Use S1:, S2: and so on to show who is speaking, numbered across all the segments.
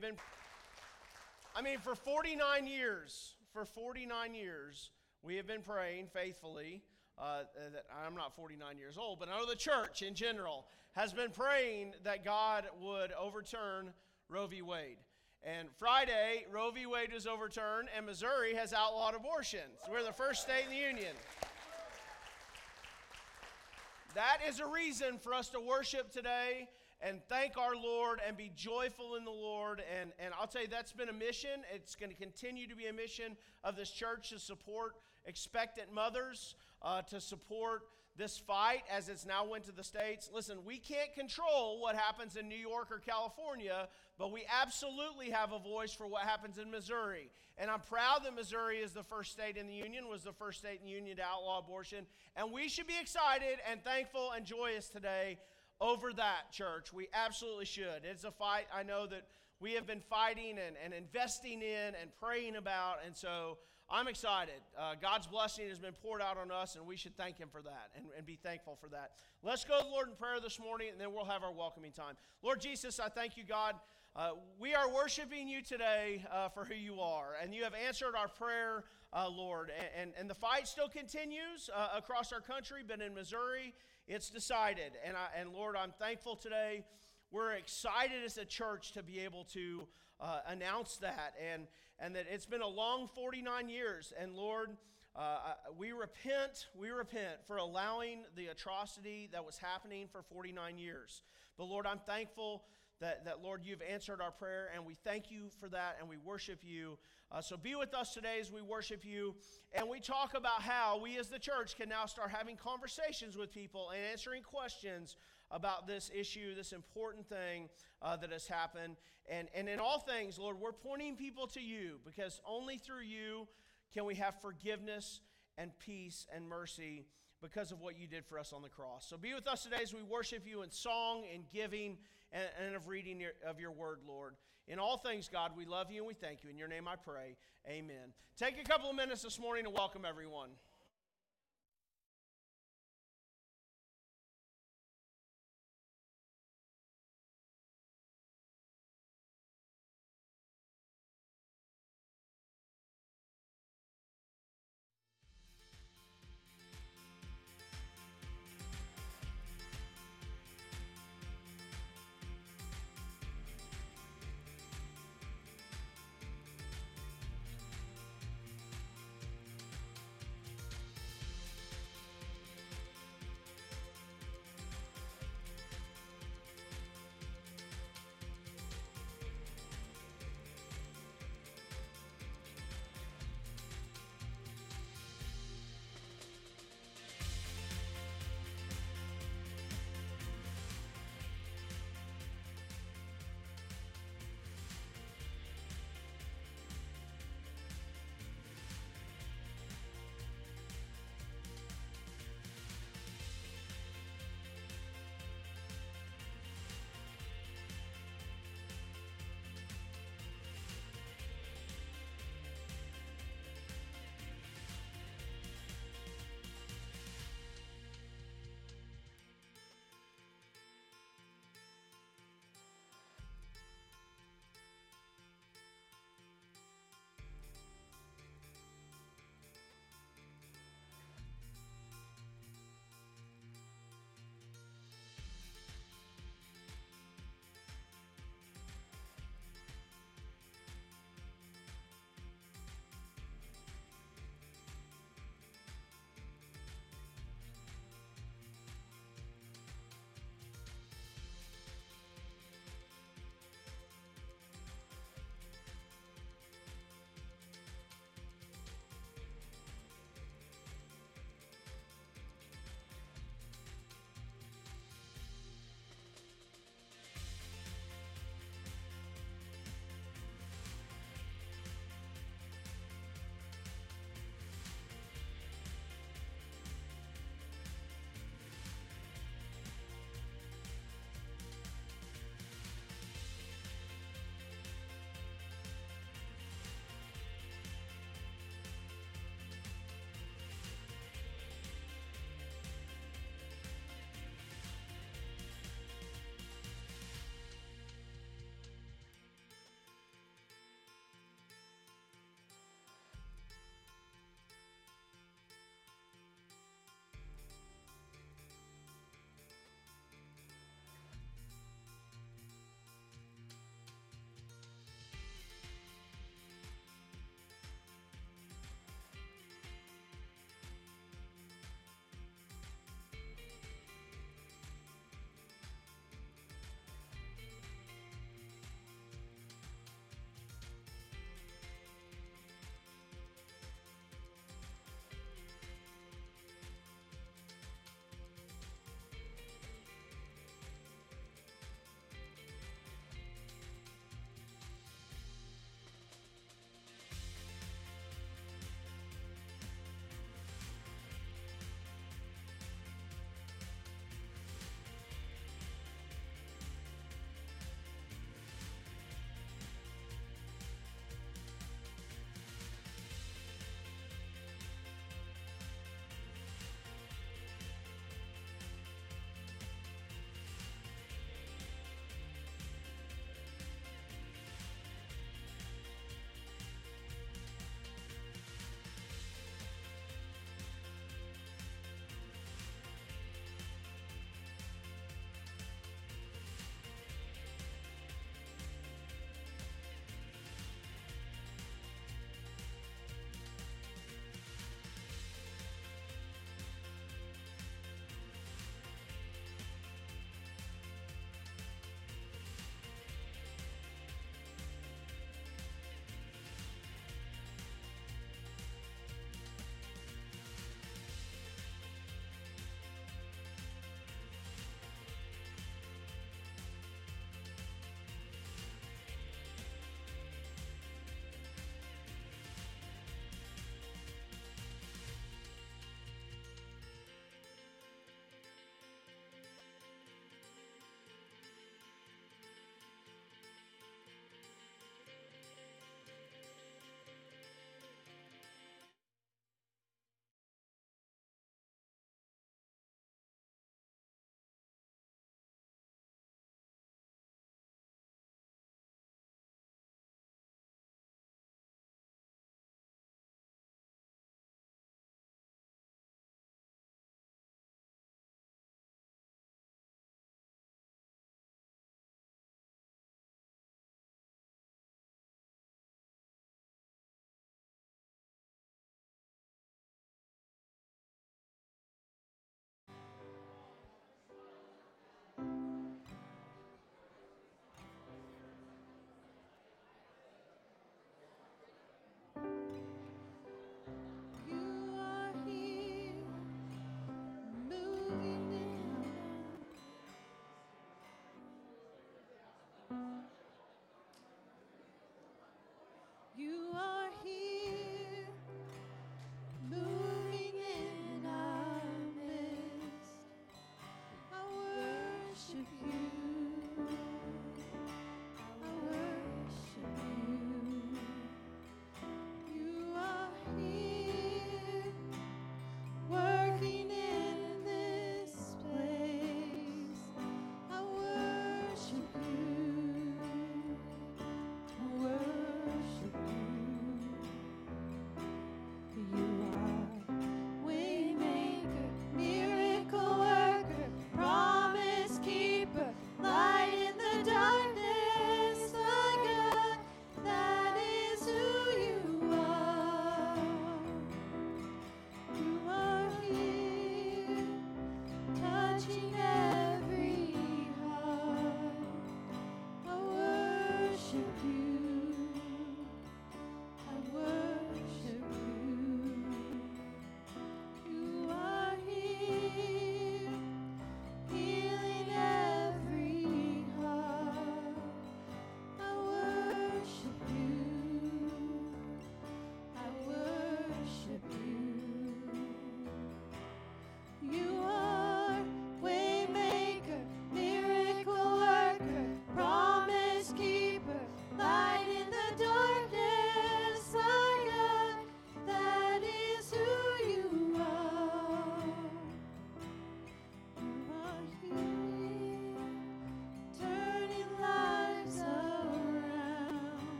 S1: been, I mean, for 49 years, for 49 years, we have been praying faithfully. Uh, that I'm not 49 years old, but I know the church in general has been praying that God would overturn Roe v. Wade. And Friday, Roe v. Wade was overturned, and Missouri has outlawed abortions. We're the first state in the union. That is a reason for us to worship today and thank our Lord and be joyful in the Lord. And, and I'll tell you, that's been a mission. It's going to continue to be a mission of this church to support expectant mothers, uh, to support this fight as it's now went to the states. Listen, we can't control what happens in New York or California, but we absolutely have a voice for what happens in Missouri. And I'm proud that Missouri is the first state in the union, was the first state in the union to outlaw abortion. And we should be excited and thankful and joyous today over that, church. We absolutely should. It's a fight I know that we have been fighting and, and investing in and praying about. And so I'm excited. Uh, God's blessing has been poured out on us, and we should thank Him for that and, and be thankful for that. Let's go to the Lord in prayer this morning, and then we'll have our welcoming time. Lord Jesus, I thank you, God. Uh, we are worshiping you today uh, for who you are, and you have answered our prayer, uh, Lord. And, and, and, the fight still continues uh, across our country, but in Missouri, it's decided. And, I, and Lord, I'm thankful today. We're excited as a church to be able to uh, announce that, and, and that it's been a long 49 years. And Lord, uh, we repent, we repent for allowing the atrocity that was happening for 49 years. But Lord, I'm thankful that, that, Lord, you've answered our prayer, and we thank you for that, and we worship you. Uh, so be with us today as we worship you, and we talk about how we as the church can now start having conversations with people and answering questions about this issue, this important thing uh, that has happened. And, and in all things, Lord, we're pointing people to you because only through you can we have forgiveness and peace and mercy because of what you did for us on the cross. So be with us today as we worship you in song and giving and, and of reading your, of your word, Lord. In all things, God, we love you and we thank you. In your name I pray. Amen. Take a couple of minutes this morning to welcome everyone.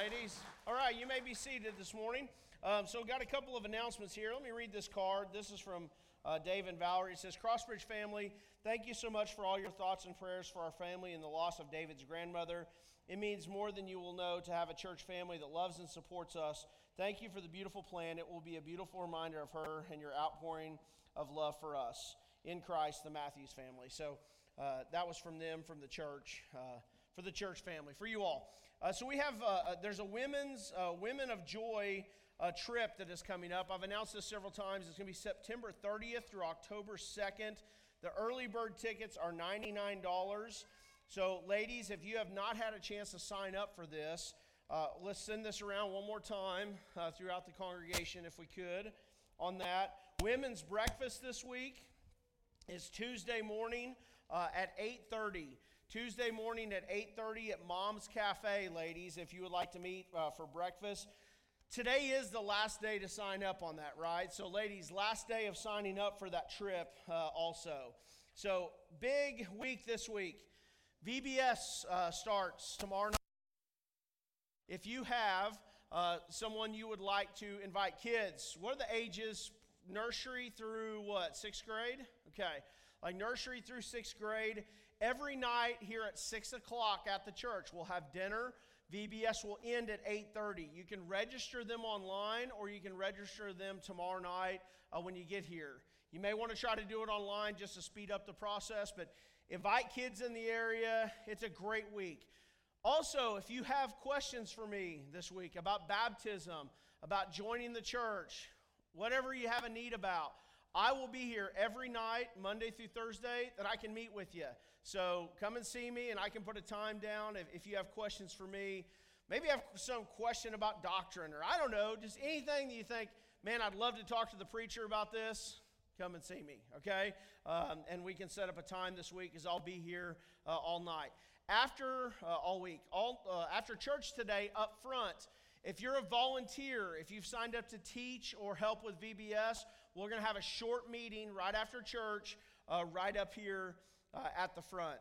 S1: Ladies. All right, you may be seated this morning. Um, so, got a couple of announcements here. Let me read this card. This is from uh, Dave and Valerie. It says, Crossbridge family, thank you so much for all your thoughts and prayers for our family and the loss of David's grandmother. It means more than you will know to have a church family that loves and supports us. Thank you for the beautiful plan. It will be a beautiful reminder of her and your outpouring of love for us in Christ, the Matthews family. So, uh, that was from them, from the church, uh, for the church family, for you all. Uh, so we have uh, uh, there's a women's uh, Women of Joy uh, trip that is coming up. I've announced this several times. It's going to be September 30th through October 2nd. The early bird tickets are $99. So, ladies, if you have not had a chance to sign up for this, uh, let's send this around one more time throughout the congregation, if we could, on that. Women's breakfast this week is Tuesday morning at 8:30. Tuesday morning at 8:30 at Mom's Cafe, ladies, if you would like to meet uh, for breakfast. Today is the last day to sign up on that, right? So, ladies, last day of signing up for that trip uh, also. So, big week this week. VBS uh, starts tomorrow night. If you have uh, someone you would like to invite kids, what are the ages? Nursery through what? Sixth grade? Okay. Like nursery through sixth grade Every night here at 6 o'clock at the church, we'll have dinner. VBS will end at 8:30. You can register them online, or you can register them tomorrow night uh, when you get here. You may want to try to do it online just to speed up the process, but invite kids in the area. It's a great week. Also, if you have questions for me this week about baptism, about joining the church, whatever you have a need about, I will be here every night, Monday through Thursday, that I can meet with you. So come and see me, and I can put a time down if, if you have questions for me. Maybe you have some question about doctrine, or I don't know, just anything that you think, man, I'd love to talk to the preacher about this. Come and see me, okay? Um, and we can set up a time this week because I'll be here uh, all night. After uh, all week, all, uh, after church today, up front, if you're a volunteer, if you've signed up to teach or help with VBS, we're going to have a short meeting right after church uh, right up here uh, at the front.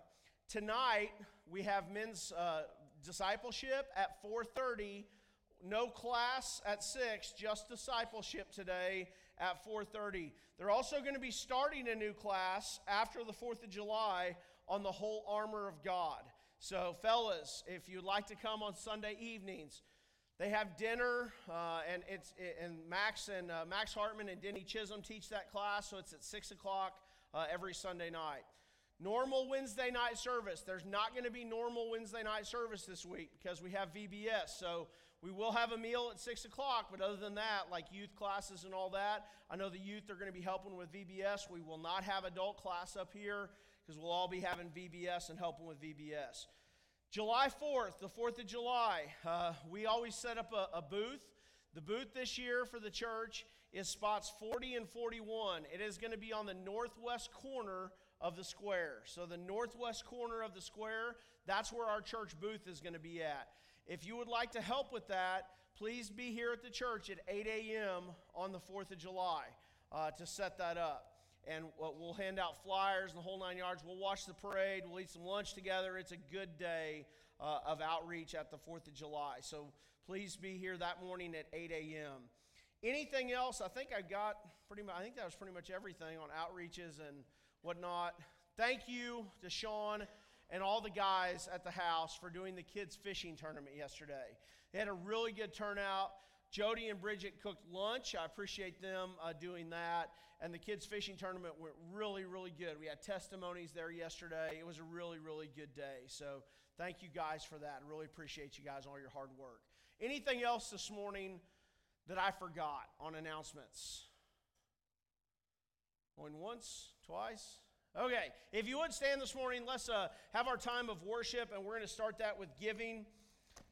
S1: Tonight we have men's uh, discipleship at 4:30. No class at six, just discipleship today at 4:30. They're also going to be starting a new class after the 4th of July on the whole armor of God. So, fellas, if you'd like to come on Sunday evenings, they have dinner, uh, and it's and Max and uh, Max Hartman and Denny Chisholm teach that class, so it's at six o'clock uh, every Sunday night. Normal Wednesday night service. There's not going to be normal Wednesday night service this week because we have VBS. So we will have a meal at 6 o'clock, but other than that, like youth classes and all that, I know the youth are going to be helping with VBS. We will not have adult class up here because we'll all be having VBS and helping with VBS. July 4th, the 4th of July, uh, we always set up a, a booth. The booth this year for the church is spots 40 and 41. It is going to be on the northwest corner of the square. So, the northwest corner of the square, that's where our church booth is going to be at. If you would like to help with that, please be here at the church at 8 a.m. on the 4th of July uh, to set that up. And we'll hand out flyers and the whole nine yards. We'll watch the parade. We'll eat some lunch together. It's a good day uh, of outreach at the 4th of July. So please be here that morning at 8 a.m. Anything else? I think I've got pretty much, I think that was pretty much everything on outreaches and whatnot. Thank you to Sean and all the guys at the house for doing the kids' fishing tournament yesterday. They had a really good turnout. Jody and Bridget cooked lunch. I appreciate them uh, doing that. And the kids' fishing tournament went really, really good. We had testimonies there yesterday. It was a really, really good day. So thank you guys for that. I really appreciate you guys, all your hard work. Anything else this morning that I forgot on announcements? Going once, twice? Okay, if you would stand this morning, let's uh, have our time of worship, and we're going to start that with giving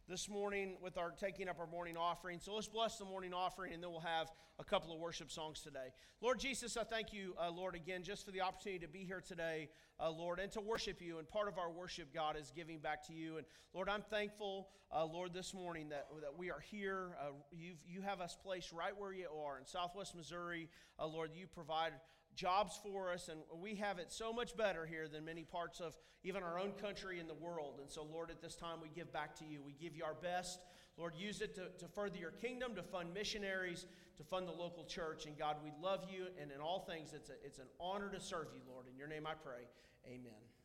S1: this morning with our taking up our morning offering. So let's bless the morning offering, and then we'll have a couple of worship songs today. Lord Jesus, I thank you, uh, Lord, again, just for the opportunity to be here today, uh, Lord, and to worship you. And part of our worship, God, is giving back to you. And Lord, I'm thankful, uh, Lord, this morning that, that we are here. Uh, you've, you have us placed right where you are in Southwest Missouri. Uh, Lord, you provide jobs for us, and we have it so much better here than many parts of even our own country and the world. And so, Lord, at this time, we give back to you. We give you our best. Lord, use it to, to further your kingdom, to fund missionaries, to fund the local church. And God, we love you, and in all things, it's, a, it's an honor to serve you, Lord. In your name I pray. Amen.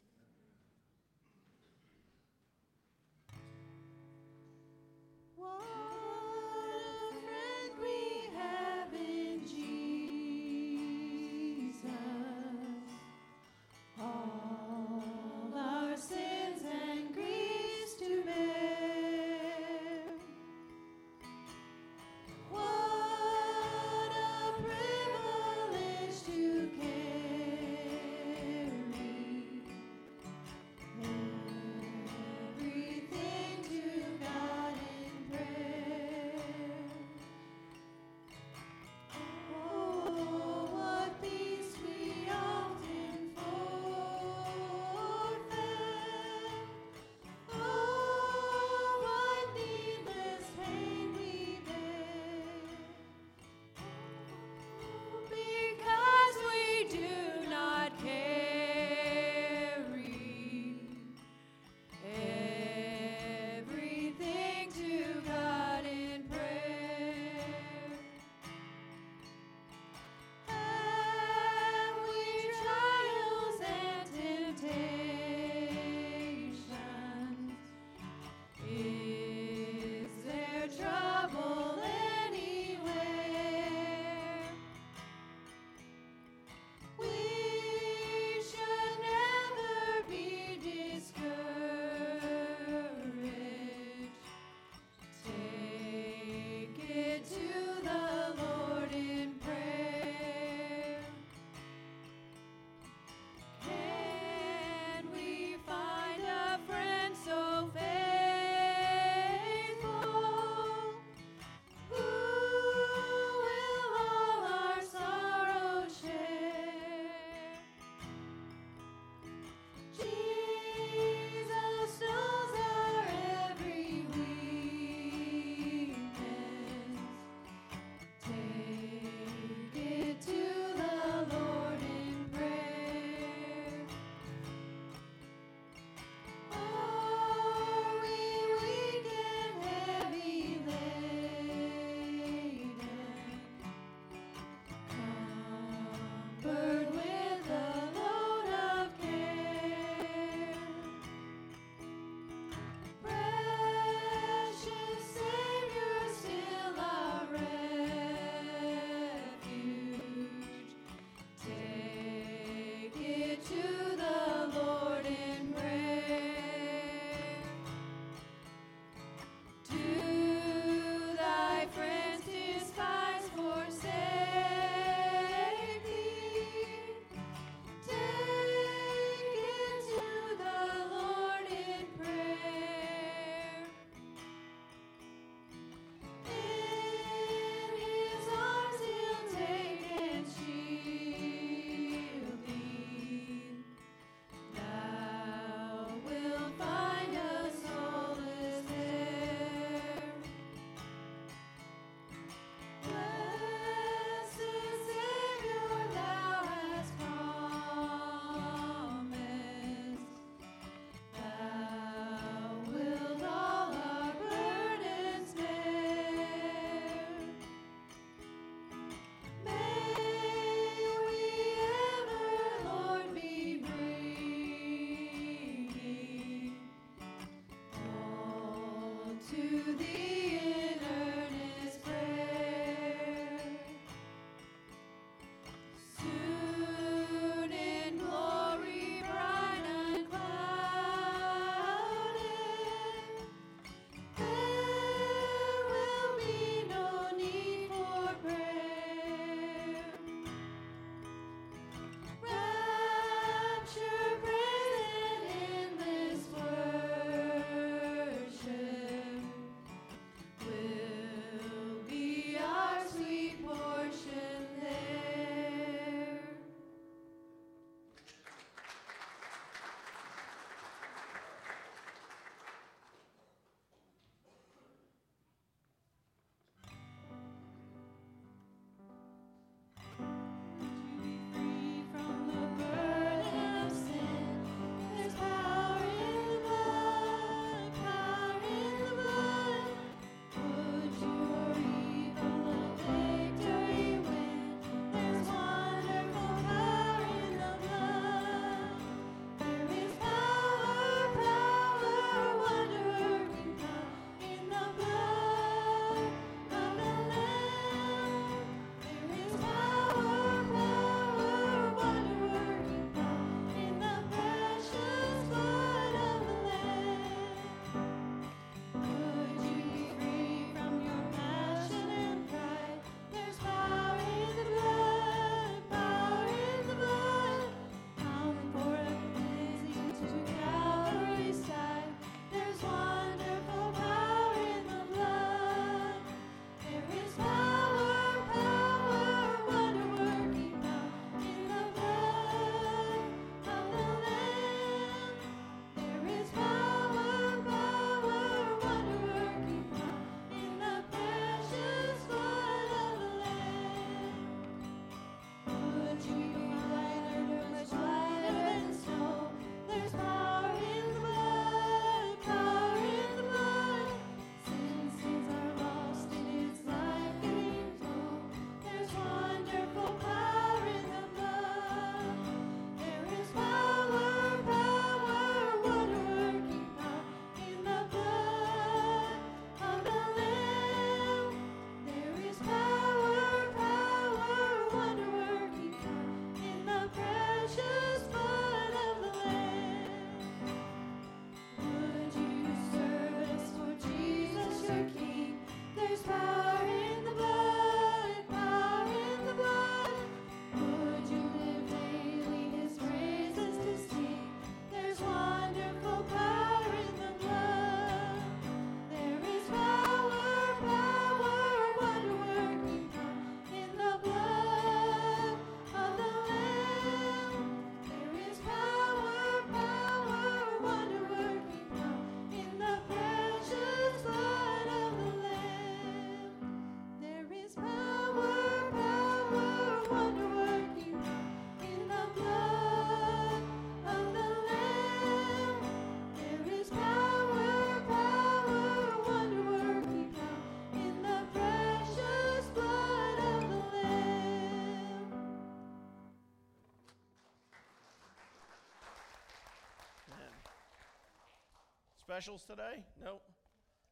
S1: Specials today? Nope.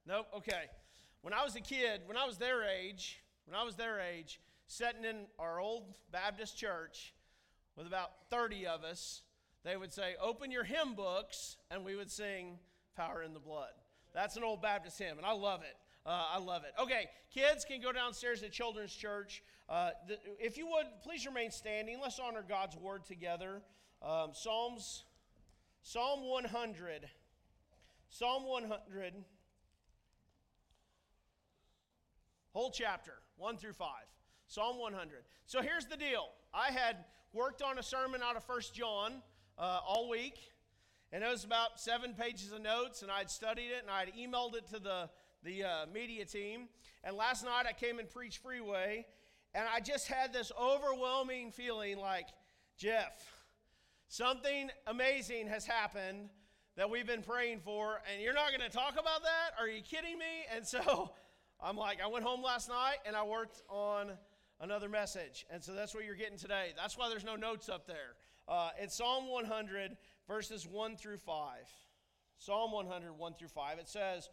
S1: Nope. Okay. When I was a kid, when I was their age, when I was their age, sitting in our old Baptist church with about 30 of us, they would say, Open your hymn books, and we would sing Power in the Blood. That's an old Baptist hymn, and I love it. Uh, I love it. Okay, kids can go downstairs to Children's Church. Uh, if you would, please remain standing. Let's honor God's word together. Um, Psalms, Psalm 100. Psalm 100. Whole chapter, 1 through 5. Psalm 100. So here's the deal. I had worked on a sermon out of First John uh, all week, and it was about seven pages of notes, and I'd studied it, and I'd emailed it to the, the uh, media team. And last night I came and preached Freeway, and I just had this overwhelming feeling like, Jeff, something amazing has happened that we've been praying for, and you're not going to talk about that? Are you kidding me? And so I'm like, I went home last night and I worked on another message. And so that's what you're getting today. That's why there's no notes up there. Uh, it's Psalm 100, verses 1 through 5. Psalm 100, 1 through 5. It says,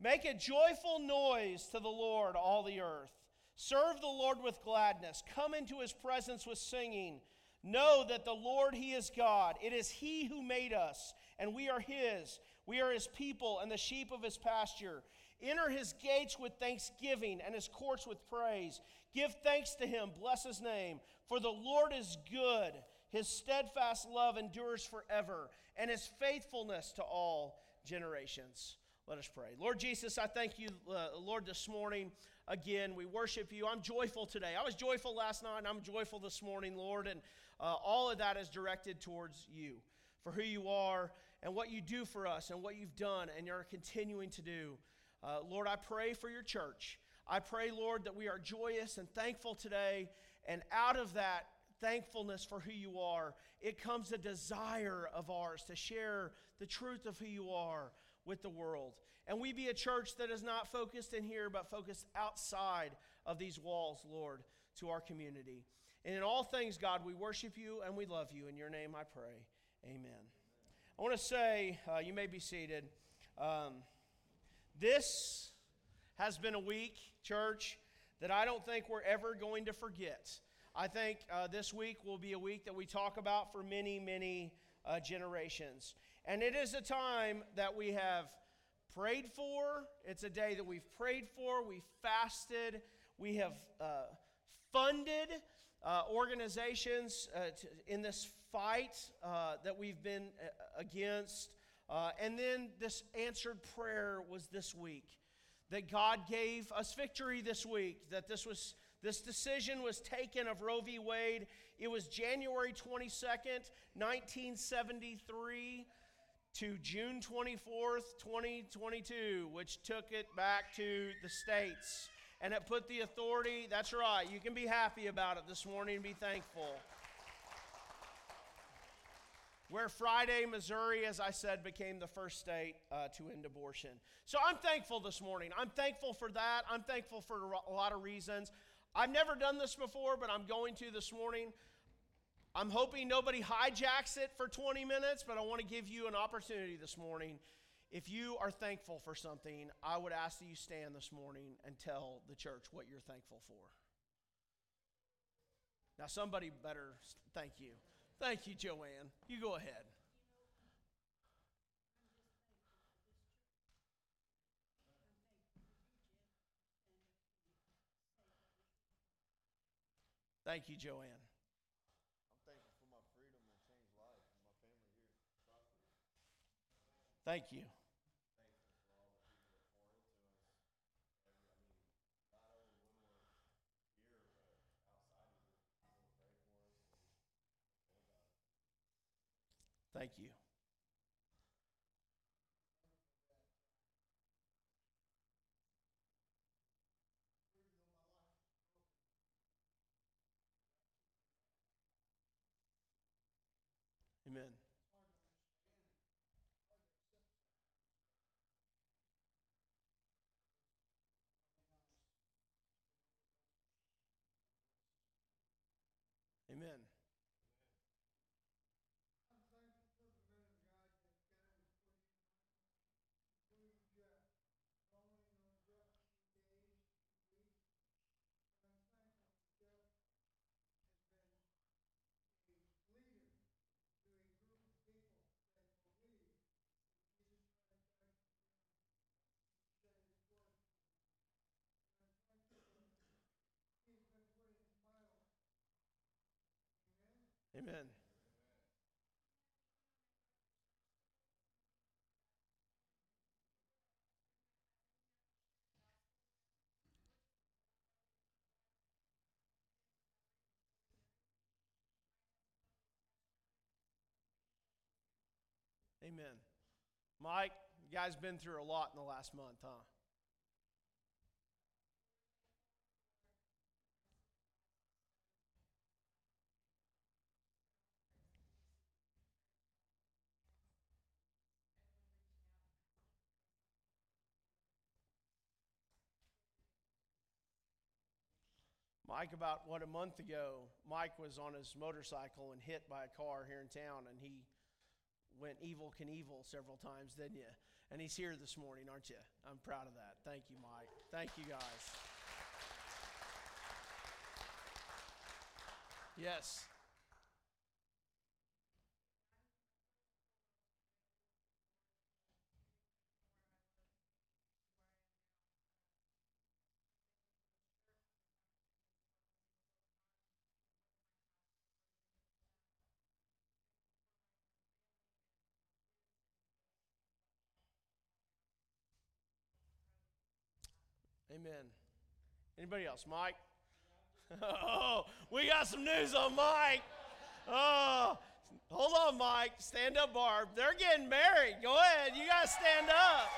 S1: Make a joyful noise to the Lord, all the earth. Serve the Lord with gladness. Come into his presence with singing. Know that the Lord, he is God. It is he who made us, and we are his. We are his people and the sheep of his pasture. Enter his gates with thanksgiving and his courts with praise. Give thanks to him, bless his name. For the Lord is good, his steadfast love endures forever, and his faithfulness to all generations. Let us pray. Lord Jesus, I thank you, uh, Lord, this morning. Again, we worship you. I'm joyful today. I was joyful last night, and I'm joyful this morning, Lord. And uh, all of that is directed towards you, for who you are, and what you do for us, and what you've done, and you're continuing to do. Uh, Lord, I pray for your church. I pray, Lord, that we are joyous and thankful today. And out of that thankfulness for who you are, it comes a desire of ours to share the truth of who you are with the world. And we be a church that is not focused in here, but focused outside of these walls, Lord, to our community. And in all things, God, we worship you and we love you. In your name I pray. Amen. I want to say, uh, you may be seated. Um, this has been a week, church, that I don't think we're ever going to forget. I think uh, this week will be a week that we talk about for many, many uh, generations. And it is a time that we have prayed for. It's a day that we've prayed for, we've fasted, we have uh, funded uh, organizations uh, to, in this fight uh, that we've been against. Uh, and then this answered prayer was this week that God gave us victory this week, that this was this decision was taken of Roe v. Wade. It was January 22nd, 1973 to June 24th, 2022, which took it back to the states. And it put the authority, that's right, you can be happy about it this morning and be thankful where Friday, Missouri, as I said, became the first state uh, to end abortion. So I'm thankful this morning. I'm thankful for that. I'm thankful for a lot of reasons. I've never done this before, but I'm going to this morning. I'm hoping nobody hijacks it for 20 minutes, but I want to give you an opportunity this morning. If you are thankful for something, I would ask that you stand this morning and tell the church what you're thankful for. Now, somebody better thank you. Thank you, Joanne. You go ahead. Thank you, Joanne.
S2: I'm thankful for my freedom and changed life and my family here.
S1: Thank you. Thank you. Amen. Amen. Amen. Amen. Mike, you guys been through a lot in the last month, huh? Mike, about what a month ago, Mike was on his motorcycle and hit by a car here in town, and he went Evel Knievel several times, didn't you? And he's here this morning, aren't you? I'm proud of that. Thank you, Mike. Thank you, guys. Yes. Amen. Anybody else? Mike?
S3: Oh,
S1: we got some news on Mike. Oh, hold on, Mike. Stand up, Barb. They're getting married. Go ahead. You got to stand up.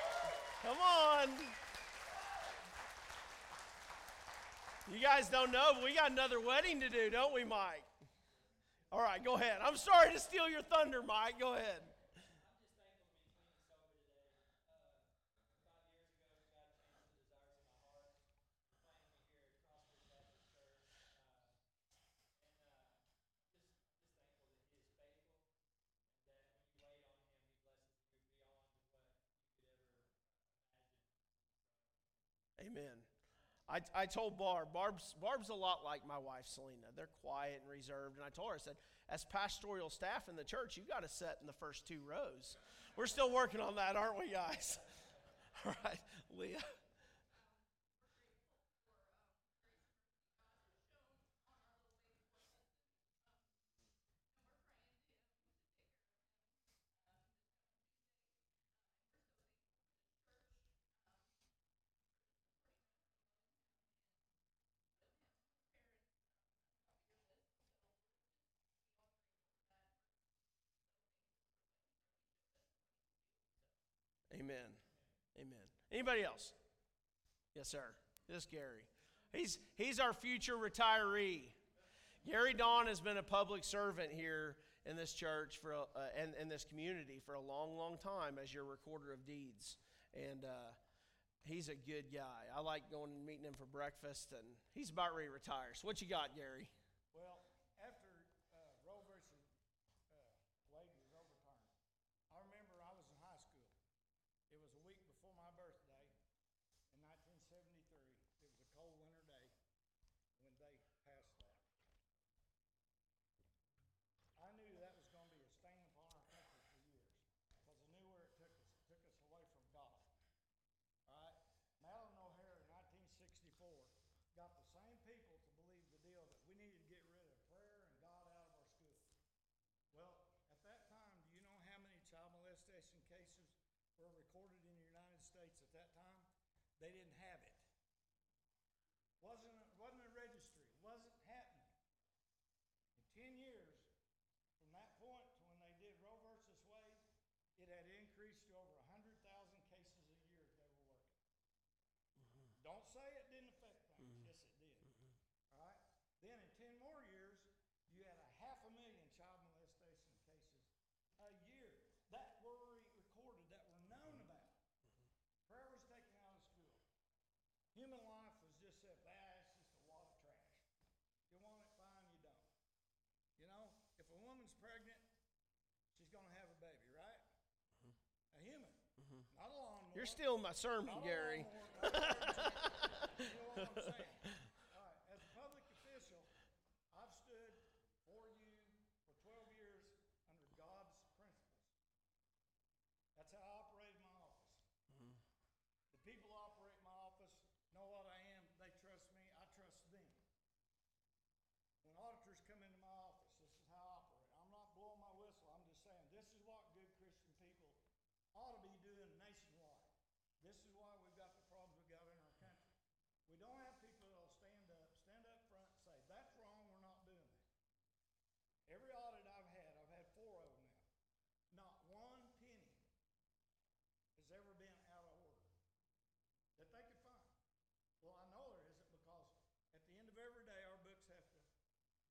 S1: Come on. You guys don't know, but we got another wedding to do, don't we, Mike? All right, go ahead. I'm sorry to steal your thunder, Mike. Go ahead. Amen. I, I told Barb, Barb's, Barb's a lot like my wife, Selena. They're quiet and reserved. And I told her, I said, as pastoral staff in the church, you got to sit in the first two rows. We're still working on that, aren't we, guys? All right, Leah. Amen. Amen. Anybody else? Yes, sir. This Gary. He's he's our future retiree. Gary Don has been a public servant here in this church for uh, and in this community for a long, long time as your recorder of deeds, and uh, he's a good guy. I like going and meeting him for breakfast, and he's about ready to retire. So, what you got, Gary?
S4: molestation were recorded in the United States at that time, they didn't have it. You're still
S1: my sermon, Gary.
S4: Oh. As a public official, I've stood for you for 12 years under God's principles. That's how I operated my office.
S1: Mm-hmm. The
S4: people operate my office know what I am. They trust me. I trust them. When auditors come into my office, this is how I operate. I'm not blowing my whistle. I'm just saying this is what good Christian people ought to be this is why we've got the problems we've got in our country. We don't have people that'll stand up, stand up front and say, that's wrong, we're not doing that. Every audit I've had, I've had four of them now, not one penny has ever been out of order that they could find. Well, I know there isn't because at the end of every day, our books have to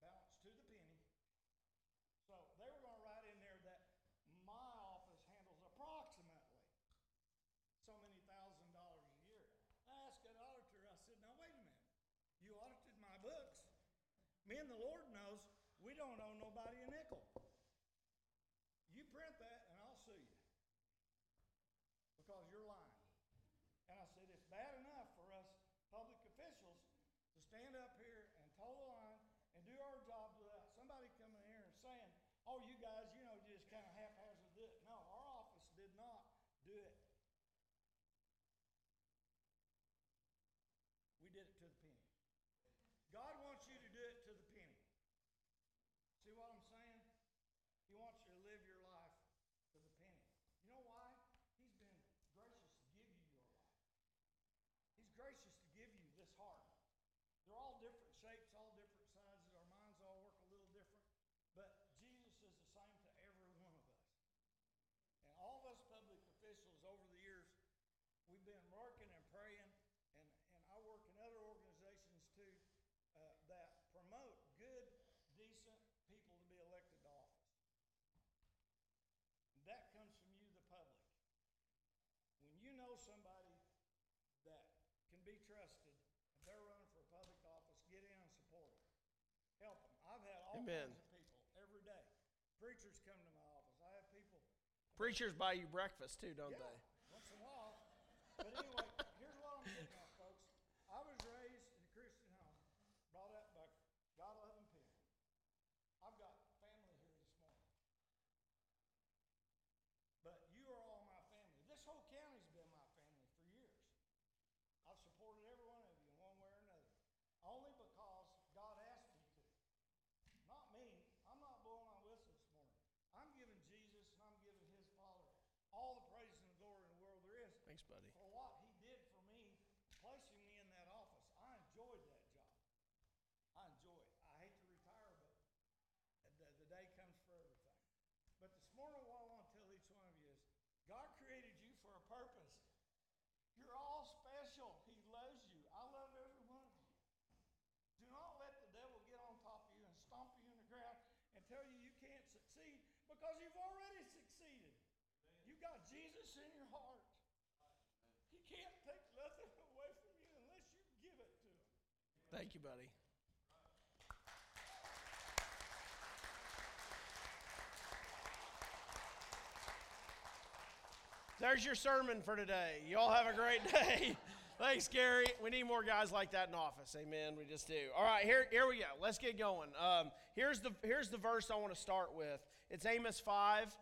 S4: balance to the penny. So they were gonna write in there that my office handles approximately so many thousand dollars a year. I asked that auditor, I said, now wait a minute, you audited my books. Me and the Lord knows we don't owe nobody a nickel. You print that and I'll sue you because you're lying. And I said, it's bad enough for us public officials to stand up here and toe the line and do our jobs without somebody coming here and saying, oh, you guys, you know, just kind of haphazard do it. No, our office did not do it. We did it to the penny. God wants you to do it to the penny. See what I'm saying? He wants you to live your life to the penny. You know why? He's been gracious to give you your life. He's gracious to give you this heart. They're all different shapes, all different sizes. Our minds all work a little different. But Jesus is the same to every one of us. And all of us public officials over the years, we've been working and praying, and, and I work in other organizations too uh, that promote good, decent people to be elected to office. That comes from you, the public. When you know somebody that can be trusted, if they're running for a public office, get in and support them. Help them. I've had all Amen. people every day. Preachers come to my office. I have people Preachers
S1: buy you breakfast too, don't yeah, they?
S4: once in a while. But anyway, here's what I'm getting at, folks. I was raised in a Christian home, brought up by God loving people. I've got family here this morning. But you are all my family. This whole county's been my family for years. I've supported every one of you in one way or another. Only because God asked me to. Not me. I'm not blowing my whistle this morning. I'm giving Jesus and I'm giving his Father all the praise and the glory in the world there is
S1: Thanks, buddy.
S4: for what he did for me, placing me in that office. I enjoyed that job. I enjoy it. I hate to retire, but the, the day comes for everything. But this morning, what I want to tell each one of you is God created you for a purpose. You're all special. He loves you. I love every one of you. Do not let the devil get on top of you and stomp you in the ground and tell you you can't succeed because you've already succeeded. You got Jesus in your heart. He can't take nothing away from you unless you give it to him.
S1: Thank you, buddy. There's your sermon for today. You all have a great day. Thanks, Gary. We need more guys like that in office. Amen. We just do. All right, here, here we go. Let's get going. Um, here's the here's the verse I want to start with. It's Amos five,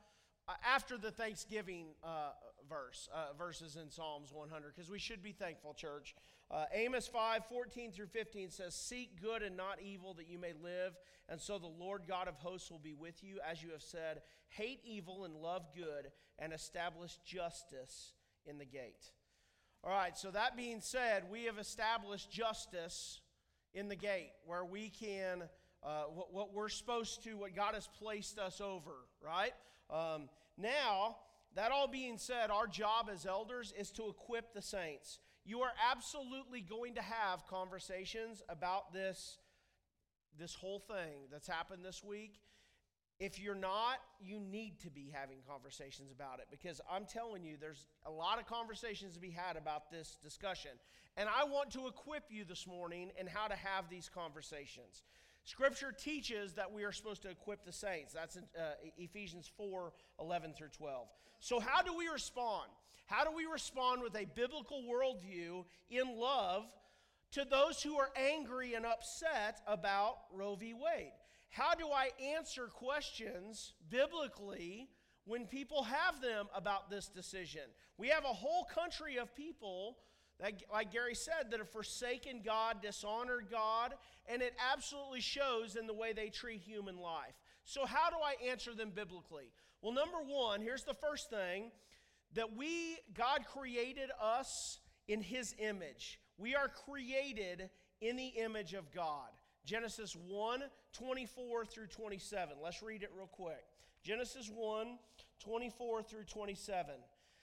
S1: uh, after the Thanksgiving uh, verse uh, verses in Psalms 100, because we should be thankful, church. Uh, Amos 5, 14 through 15 says, Seek good and not evil, that you may live, and so the Lord God of hosts will be with you, as you have said. Hate evil and love good, and establish justice in the gate. All right, so that being said, we have established justice in the gate where we can, uh, what, what we're supposed to, what God has placed us over, right? Um, now, that all being said, our job as elders is to equip the saints. You are absolutely going to have conversations about this, this whole thing that's happened this week. If you're not, you need to be having conversations about it because I'm telling you, there's a lot of conversations to be had about this discussion. And I want to equip you this morning in how to have these conversations. Scripture teaches that we are supposed to equip the saints. That's in uh, Ephesians 4 11 through 12. So, how do we respond? How do we respond with a biblical worldview in love to those who are angry and upset about Roe v. Wade? How do I answer questions biblically when people have them about this decision? We have a whole country of people that, like Gary said, that have forsaken God, dishonored God, and it absolutely shows in the way they treat human life. So, how do I answer them biblically? Well, number one, here's the first thing that we, God created us in his image. We are created in the image of God. Genesis 1 24 through 27. Let's read it real quick. Genesis 1 24 through 27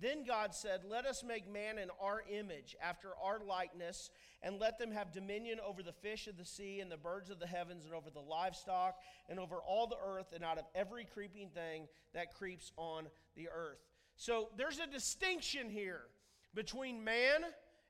S1: Then God said, Let us make man in our image, after our likeness, and let them have dominion over the fish of the sea, and the birds of the heavens, and over the livestock, and over all the earth, and out of every creeping thing that creeps on the earth. So there's a distinction here between man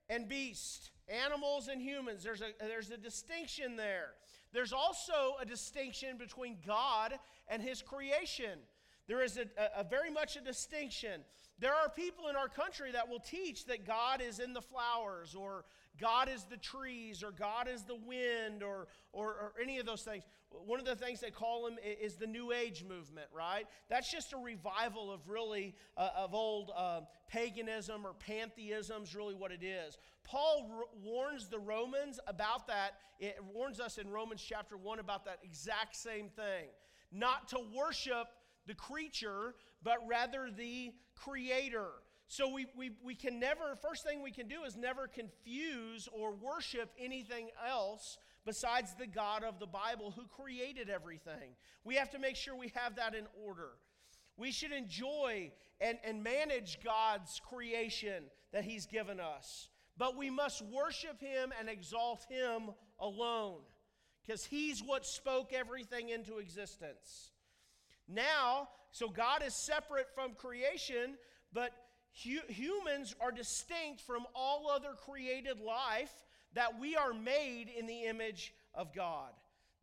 S1: and beast, animals and humans. There's a, there's a distinction there. There's also a distinction between God and his creation. There is a, a, a very much a distinction. There are people in our country that will teach that God is in the flowers, or God is the trees, or God is the wind, or, or, or any of those things. One of the things they call them is the New Age movement, right? That's just a revival of really, uh, of old uh, paganism or pantheism, is really what it is. Paul r- warns the Romans about that. It warns us in Romans chapter 1 about that exact same thing. Not to worship the creature, but rather the creator. So we, we, we can never, first thing we can do is never confuse or worship anything else besides the God of the Bible who created everything. We have to make sure we have that in order. We should enjoy and, and manage God's creation that He's given us. But we must worship Him and exalt Him alone because He's what spoke everything into existence. Now, so God is separate from creation, but hu- humans are distinct from all other created life that we are made in the image of God.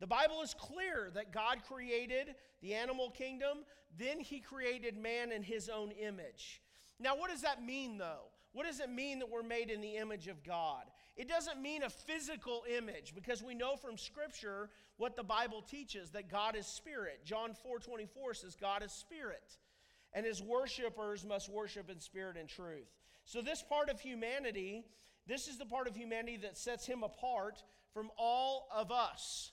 S1: The Bible is clear that God created the animal kingdom, then he created man in his own image. Now, what does that mean, though? What does it mean that we're made in the image of God? It doesn't mean a physical image because we know from Scripture what the Bible teaches that God is spirit. John 4 24 says, God is spirit, and his worshipers must worship in spirit and truth. So, this part of humanity, this is the part of humanity that sets him apart from all of us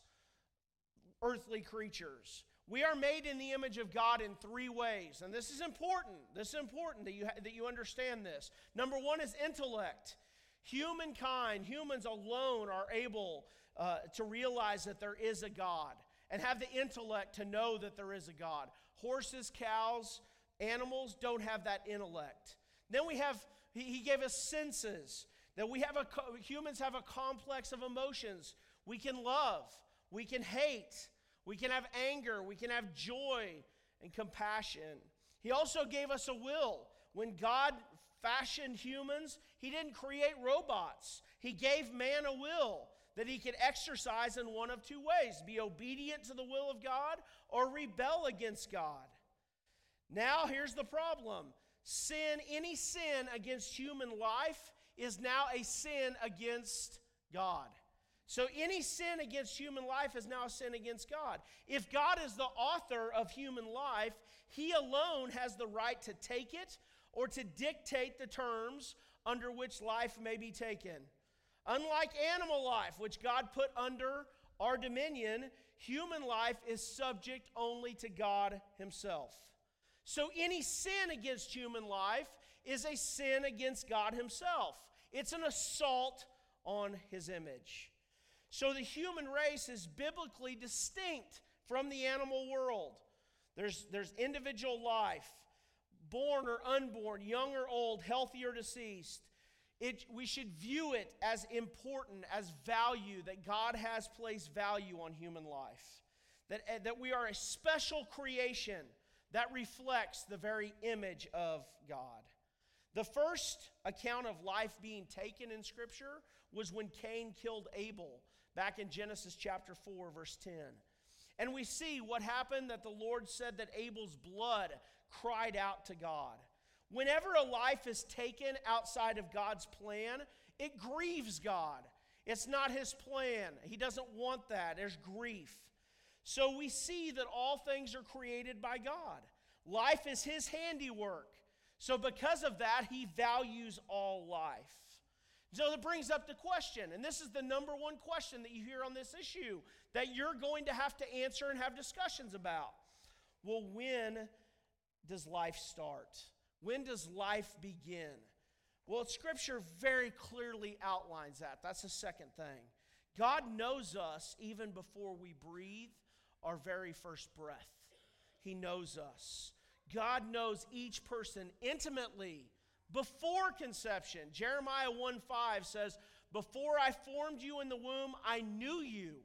S1: earthly creatures. We are made in the image of God in three ways. And this is important. This is important that you, ha- that you understand this. Number one is intellect. Humankind, humans alone, are able uh, to realize that there is a God and have the intellect to know that there is a God. Horses, cows, animals don't have that intellect. Then we have, he, gave us senses. That we have a, humans have a complex of emotions. We can love, we can hate, we can have anger, we can have joy and compassion. He also gave us a will. When God fashioned humans, He didn't create robots. He gave man a will that he could exercise in one of two ways be obedient to the will of God or rebel against God. Now, here's the problem sin, any sin against human life, is now a sin against God. So, any sin against human life is now a sin against God. If God is the author of human life, He alone has the right to take it or to dictate the terms under which life may be taken. Unlike animal life, which God put under our dominion, human life is subject only to God Himself. So, any sin against human life is a sin against God Himself. It's an assault on His image. So the human race is biblically distinct from the animal world. There's, there's individual life, born or unborn, young or old, healthy or deceased. It, we should view it as important, as value, that God has placed value on human life. That, eh, that we are a special creation that reflects the very image of God. The first account of life being taken in Scripture was when Cain killed Abel back in Genesis chapter 4, verse 10. And we see what happened that the Lord said that Abel's blood cried out to God. Whenever a life is taken outside of God's plan, it grieves God. It's not his plan. He doesn't want that. There's grief. So we see that all things are created by God. Life is His handiwork. So, because of that, He values all life. So that brings up the question, and this is the number one question that you hear on this issue that you're going to have to answer and have discussions about. Well, when does life start? When does life begin? Well, Scripture very clearly outlines that. That's the second thing. God knows us even before we breathe our very first breath. He knows us. God knows each person intimately before conception. Jeremiah 1 5 says, Before I formed you in the womb, I knew you.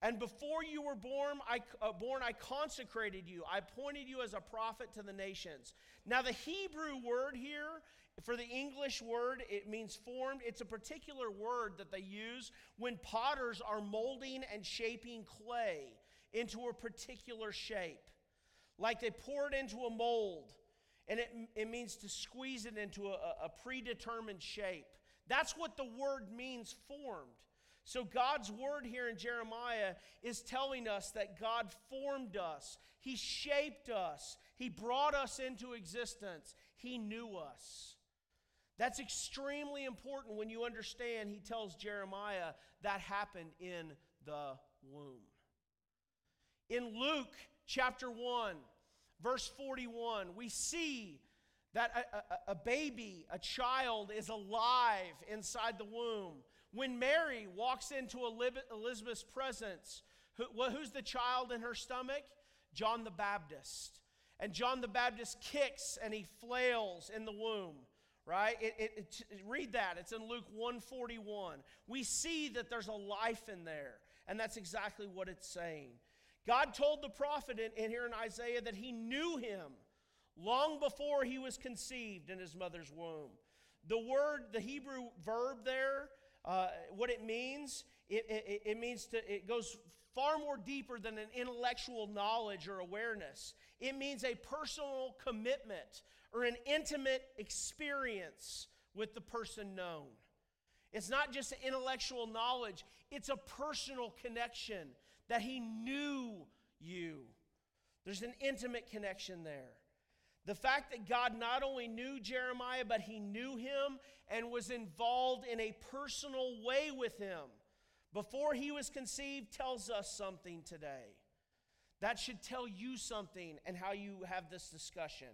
S1: And before you were born I, uh, born, I consecrated you. I appointed you as a prophet to the nations. Now, the Hebrew word here for the English word, it means formed. It's a particular word that they use when potters are molding and shaping clay into a particular shape. Like they pour it into a mold, and it, it means to squeeze it into a, a predetermined shape. That's what the word means formed. So, God's word here in Jeremiah is telling us that God formed us, He shaped us, He brought us into existence, He knew us. That's extremely important when you understand, He tells Jeremiah that happened in the womb. In Luke chapter 1, verse 41, we see that a, a, a baby, a child, is alive inside the womb. When Mary walks into Elizabeth's presence, who, who's the child in her stomach? John the Baptist. And John the Baptist kicks and he flails in the womb right? It, it, it, read that. It's in luke 141 we see that there's a life in there and that's exactly what it's saying. God told the prophet in, in here in isaiah that he knew him long before he was conceived in his mother's womb. The word the hebrew verb there uh, what it means, it, it, it means to, it goes far more deeper than an intellectual knowledge or awareness. It means a personal commitment or an intimate experience with the person known. It's not just intellectual knowledge, it's a personal connection that he knew you. There's an intimate connection there. The fact that God not only knew Jeremiah, but he knew him and was involved in a personal way with him before he was conceived tells us something today. That should tell you something and how you have this discussion.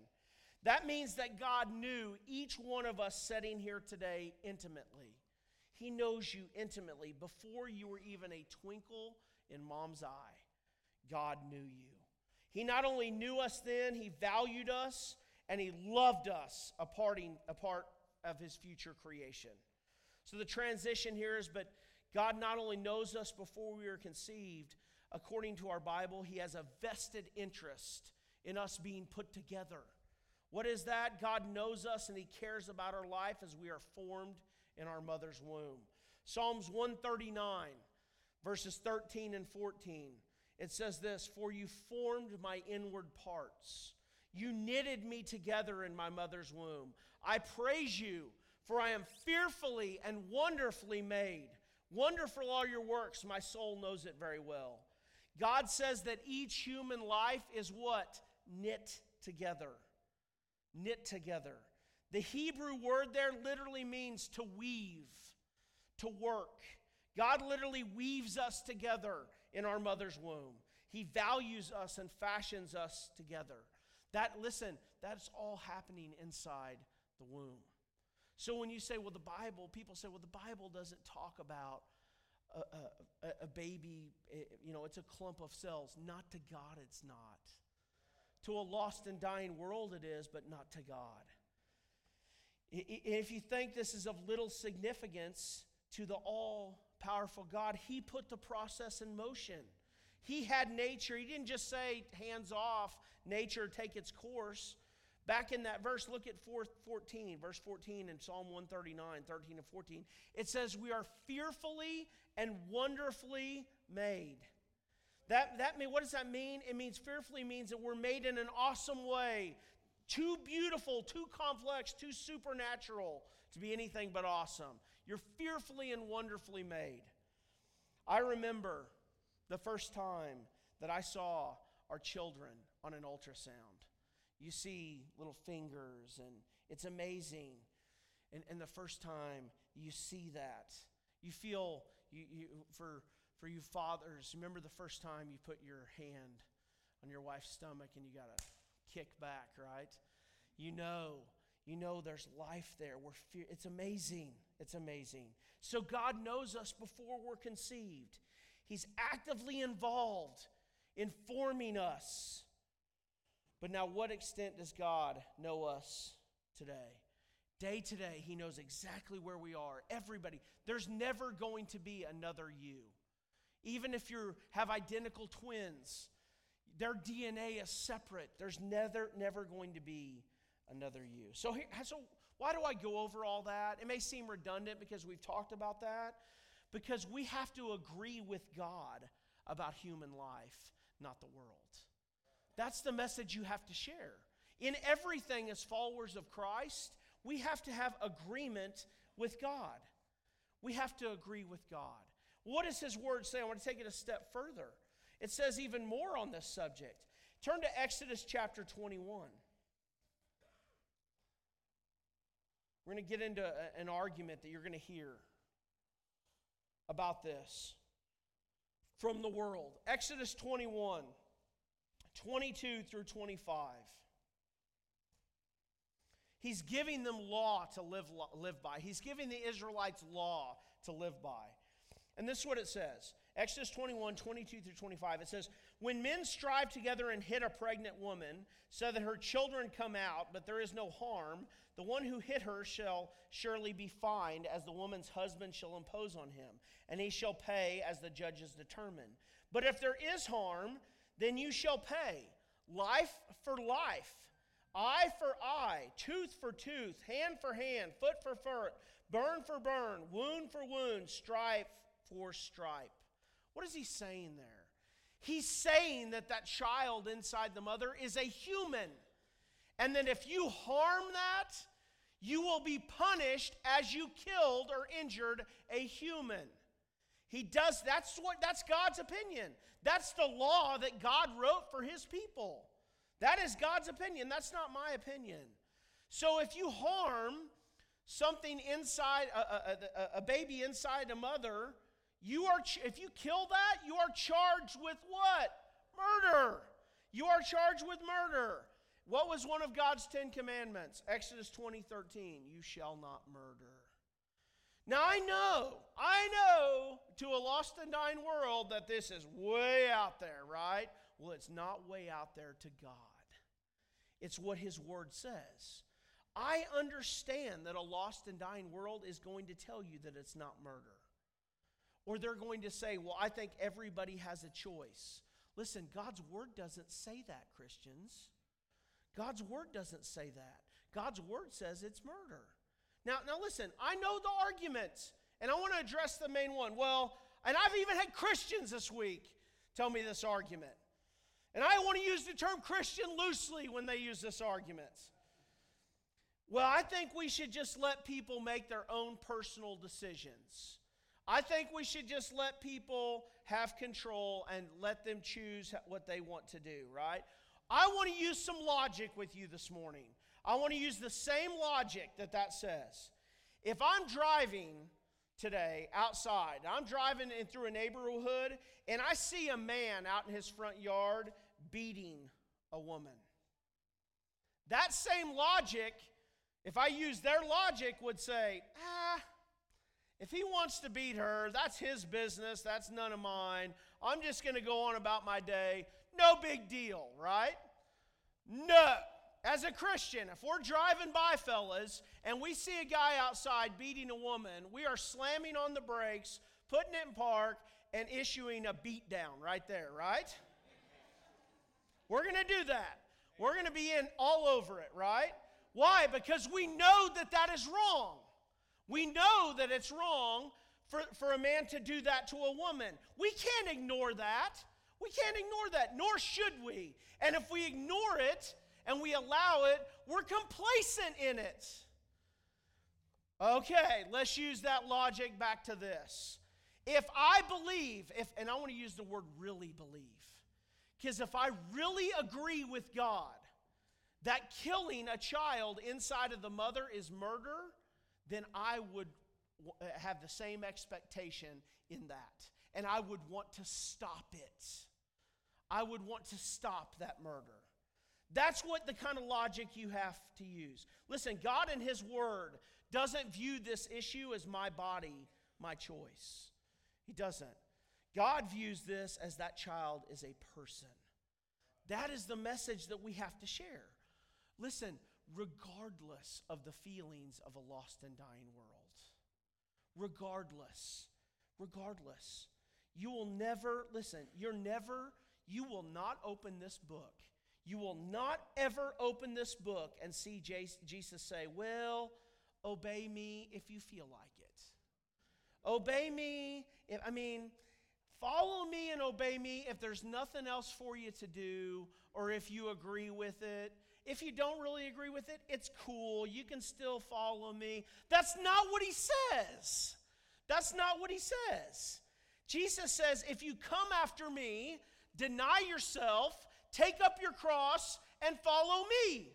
S1: That means that God knew each one of us sitting here today intimately. He knows you intimately before you were even a twinkle in mom's eye. God knew you. He not only knew us then, He valued us, and He loved us a, parting, a part of His future creation. So the transition here is but God not only knows us before we are conceived, according to our Bible, He has a vested interest in us being put together. What is that? God knows us and He cares about our life as we are formed in our mother's womb. Psalms 139, verses 13 and 14. It says this For you formed my inward parts. You knitted me together in my mother's womb. I praise you, for I am fearfully and wonderfully made. Wonderful are your works. My soul knows it very well. God says that each human life is what? Knit together. Knit together. The Hebrew word there literally means to weave, to work. God literally weaves us together in our mother's womb. He values us and fashions us together. That, listen, that's all happening inside the womb. So when you say, well, the Bible, people say, well, the Bible doesn't talk about a, a, a, baby, eh, you know, it's a clump of cells. Not to God, it's not. To a lost and dying world, it is, but not to God. If you think this is of little significance to the all powerful God, He put the process in motion. He had nature. He didn't just say, hands off, nature, take its course. Back in that verse, look at 14, verse 14 in Psalm 139, 13 and 14. It says, We are fearfully and wonderfully made. That, that mean, what does that mean? It means fearfully means that we're made in an awesome way. Too beautiful, too complex, too supernatural to be anything but awesome. You're fearfully and wonderfully made. I remember the first time that I saw our children on an ultrasound. You see little fingers, and it's amazing. And, and the first time you see that, you feel, you, you, for, for you fathers, remember the first time you put your hand on your wife's stomach and you got to kick back, right? You know, you know there's life there. We're fear- it's amazing. It's amazing. So God knows us before we're conceived. He's actively involved in forming us. But now, what extent does God know us today? Day to day, He knows exactly where we are. Everybody. There's never going to be another you. Even if you have identical twins, their DNA is separate. There's never, never going to be another you. So, so why do I go over all that? It may seem redundant because we've talked about that. Because we have to agree with God about human life, not the world. That's the message you have to share. In everything, as followers of Christ, we have to have agreement with God. We have to agree with God. What does His Word say? I want to take it a step further. It says even more on this subject. Turn to Exodus chapter 21. We're going to get into a, an argument that you're going to hear about this from the world. Exodus 21, 22 through 25. He's giving them law to live, live by. He's giving the Israelites law to live by. And this is what it says Exodus 21, 22 through 25. It says, When men strive together and hit a pregnant woman, so that her children come out, but there is no harm, the one who hit her shall surely be fined, as the woman's husband shall impose on him, and he shall pay as the judges determine. But if there is harm, then you shall pay life for life, eye for eye, tooth for tooth, hand for hand, foot for foot, burn for burn, wound for wound, stripe for stripe. What is he saying there? He's saying that that child inside the mother is a human. And that if you harm that, you will be punished as you killed or injured a human. He does that's what that's God's opinion. That's the law that God wrote for his people. That is God's opinion. That's not my opinion. So if you harm something inside a, a, a, baby inside a mother, you are if you kill that, you are charged with what? Murder. You are charged with murder. What was one of God's Ten Commandments? Exodus 20 13. You shall not murder. Now I know, I know to a lost and dying world that this is way out there, right? Well, it's not way out there to God. It's what His Word says. I understand that a lost and dying world is going to tell you that it's not murder. Or they're going to say, well, I think everybody has a choice. Listen, God's Word doesn't say that, Christians. God's word doesn't say that. God's word says it's murder. Now, now listen, I know the arguments, and I want to address the main one. Well, and I've even had Christians this week tell me this argument. And I want to use the term Christian loosely when they use this argument. Well, I think we should just let people make their own personal decisions. I think we should just let people have control and let them choose what they want to do, right? I want to use some logic with you this morning. I want to use the same logic that that says. If I'm driving today outside, I'm driving in through a neighborhood, and I see a man out in his front yard beating a woman. That same logic, if I use their logic, would say, ah, if he wants to beat her, that's his business, that's none of mine. I'm just going to go on about my day. No big deal, right? No. As a Christian, if we're driving by, fellas, and we see a guy outside beating a woman, we are slamming on the brakes, putting it in park, and issuing a beat down right there, right? We're going to do that. We're going to be in all over it, right? Why? Because we know that that is wrong. We know that it's wrong for, for a man to do that to a woman. We can't ignore that. We can't ignore that, nor should we. And if we ignore it and we allow it, we're complacent in it. Okay, let's use that logic back to this. If I believe, if and I want to use the word really believe. Because if I really agree with God that killing a child inside of the mother is murder, then I would uh, have the same expectation in that. And I would want to stop it. I would want to stop that murder. That's what the kind of logic you have to use. Listen, God in His Word doesn't view this issue as my body, my choice. He doesn't. God views this as that child is a person. That is the message that we have to share. Listen, regardless of the feelings of a lost and dying world, regardless, regardless, you will never, listen, you're never, you will not open this book. You will not ever open this book and see Jesus say, Well, obey me if you feel like it. Obey me, if, I mean, follow me and obey me if there's nothing else for you to do or if you agree with it. If you don't really agree with it, it's cool. You can still follow me. That's not what he says. That's not what he says. Jesus says, if you come after me, deny yourself, take up your cross, and follow me,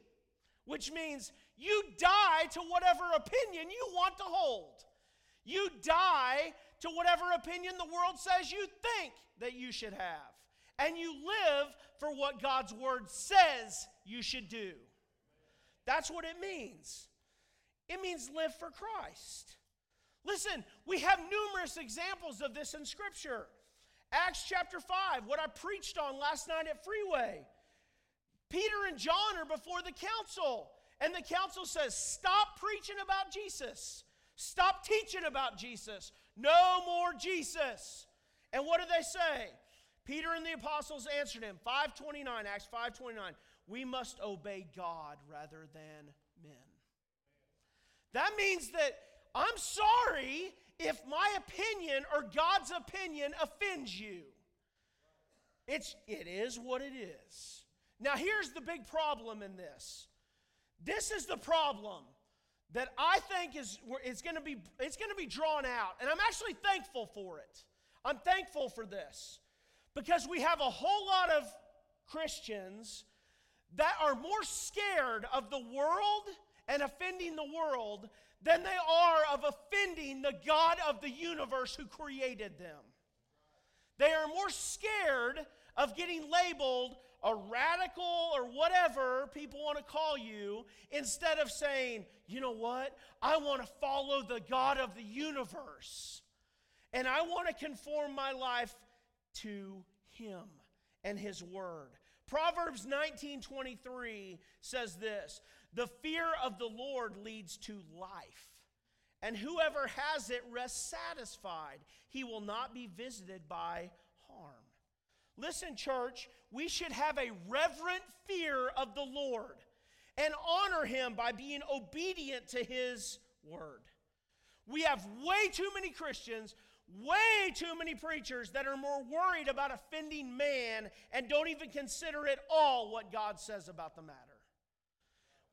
S1: which means you die to whatever opinion you want to hold. You die to whatever opinion the world says you think that you should have. And you live for what God's word says you should do. That's what it means. It means live for Christ. Listen, we have numerous examples of this in Scripture. Acts chapter 5, what I preached on last night at Freeway. Peter and John are before the council, and the council says, Stop preaching about Jesus. Stop teaching about Jesus. No more Jesus. And what do they say? Peter and the apostles answered him, 529, Acts 529, we must obey God rather than men. That means that I'm sorry if my opinion or God's opinion offends you. It's, it is what it is. Now, here's the big problem in this. This is the problem that I think is it's going to be it's going to be drawn out, and I'm actually thankful for it. I'm thankful for this because we have a whole lot of Christians that are more scared of the world and offending the world than they are of offending the God of the universe who created them. They are more scared of getting labeled a radical or whatever people want to call you instead of saying, you know what? I want to follow the God of the universe. And I want to conform my life to Him and His Word. Proverbs 19:23 says this, "The fear of the Lord leads to life, and whoever has it rests satisfied. He will not be visited by harm." Listen, church, we should have a reverent fear of the Lord and honor him by being obedient to his word. We have way too many Christians, way too many preachers that are more worried about offending man and don't even consider at all what God says about the matter.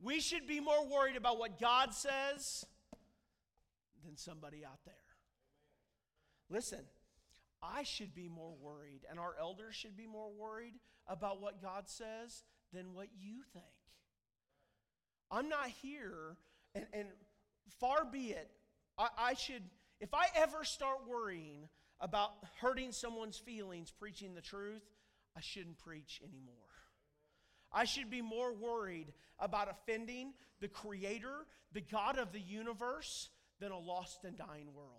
S1: We should be more worried about what God says than somebody out there. Listen, I should be more worried, and our elders should be more worried about what God says than what you think. I'm not here, and, and far be it, I, I should, if I ever start worrying about hurting someone's feelings preaching the truth, I shouldn't preach anymore. I should be more worried about offending the Creator, the God of the universe, than a lost and dying world.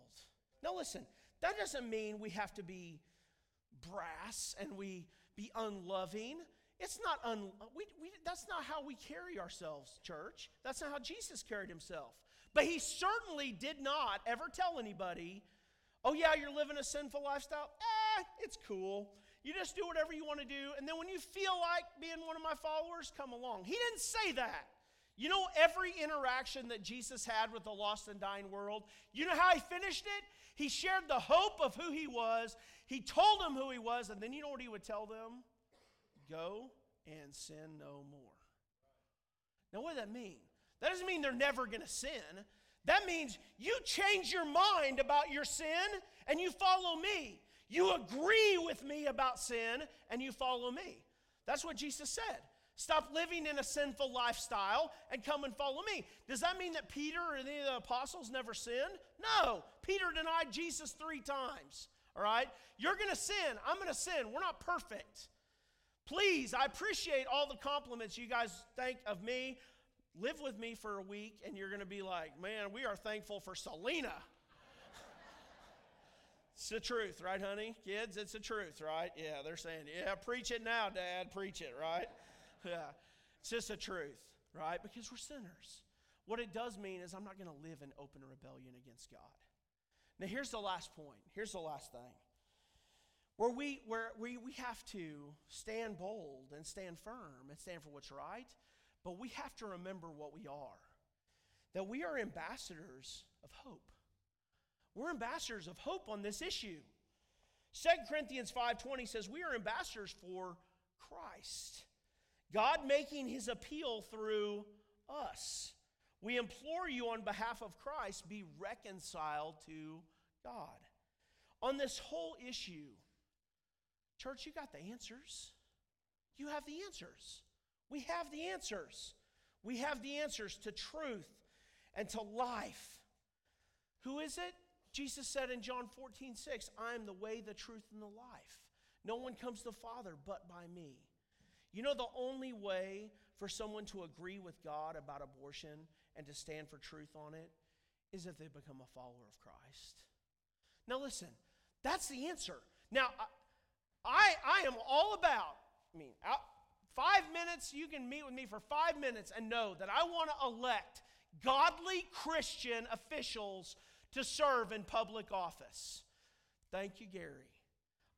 S1: Now, listen, that doesn't mean we have to be brass and we be unloving. It's not un, we, we, that's not how we carry ourselves, church. That's not how Jesus carried himself. But he certainly did not ever tell anybody, oh, yeah, you're living a sinful lifestyle. Eh, it's cool. You just do whatever you want to do. And then when you feel like being one of my followers, come along. He didn't say that. You know, every interaction that Jesus had with the lost and dying world, you know how he finished it? He shared the hope of who he was. He told them who he was, and then you know what he would tell them? Go and sin no more. Now, what does that mean? That doesn't mean they're never going to sin. That means you change your mind about your sin and you follow me. You agree with me about sin and you follow me. That's what Jesus said. Stop living in a sinful lifestyle and come and follow me. Does that mean that Peter or any of the apostles never sinned? No. Peter denied Jesus three times. All right? You're going to sin. I'm going to sin. We're not perfect. Please, I appreciate all the compliments you guys think of me. Live with me for a week, and you're going to be like, man, we are thankful for Selena. it's the truth, right, honey? Kids, it's the truth, right? Yeah, they're saying, yeah, preach it now, Dad. Preach it, right? yeah, it's just the truth, right? Because we're sinners. What it does mean is I'm not going to live in open rebellion against God. Now, here's the last point. Here's the last thing. Where we, where we, we have to stand bold and stand firm and stand for what's right, but we have to remember what we are. That we are ambassadors of hope. We're ambassadors of hope on this issue. 2 Corinthians 5:20 says we are ambassadors for Christ. God making his appeal through us. We implore you on behalf of Christ, be reconciled to God. On this whole issue, church, you got the answers. You have the answers. We have the answers. We have the answers to truth and to life. Who is it? Jesus said in John 14, 6, I am the way, the truth, and the life. No one comes to the Father but by me. You know, the only way for someone to agree with God about abortion and to stand for truth on it is if they become a follower of Christ. Now, listen, that's the answer. Now, I, I am all about, I mean, out, five minutes, you can meet with me for five minutes and know that I want to elect godly Christian officials to serve in public office. Thank you, Gary.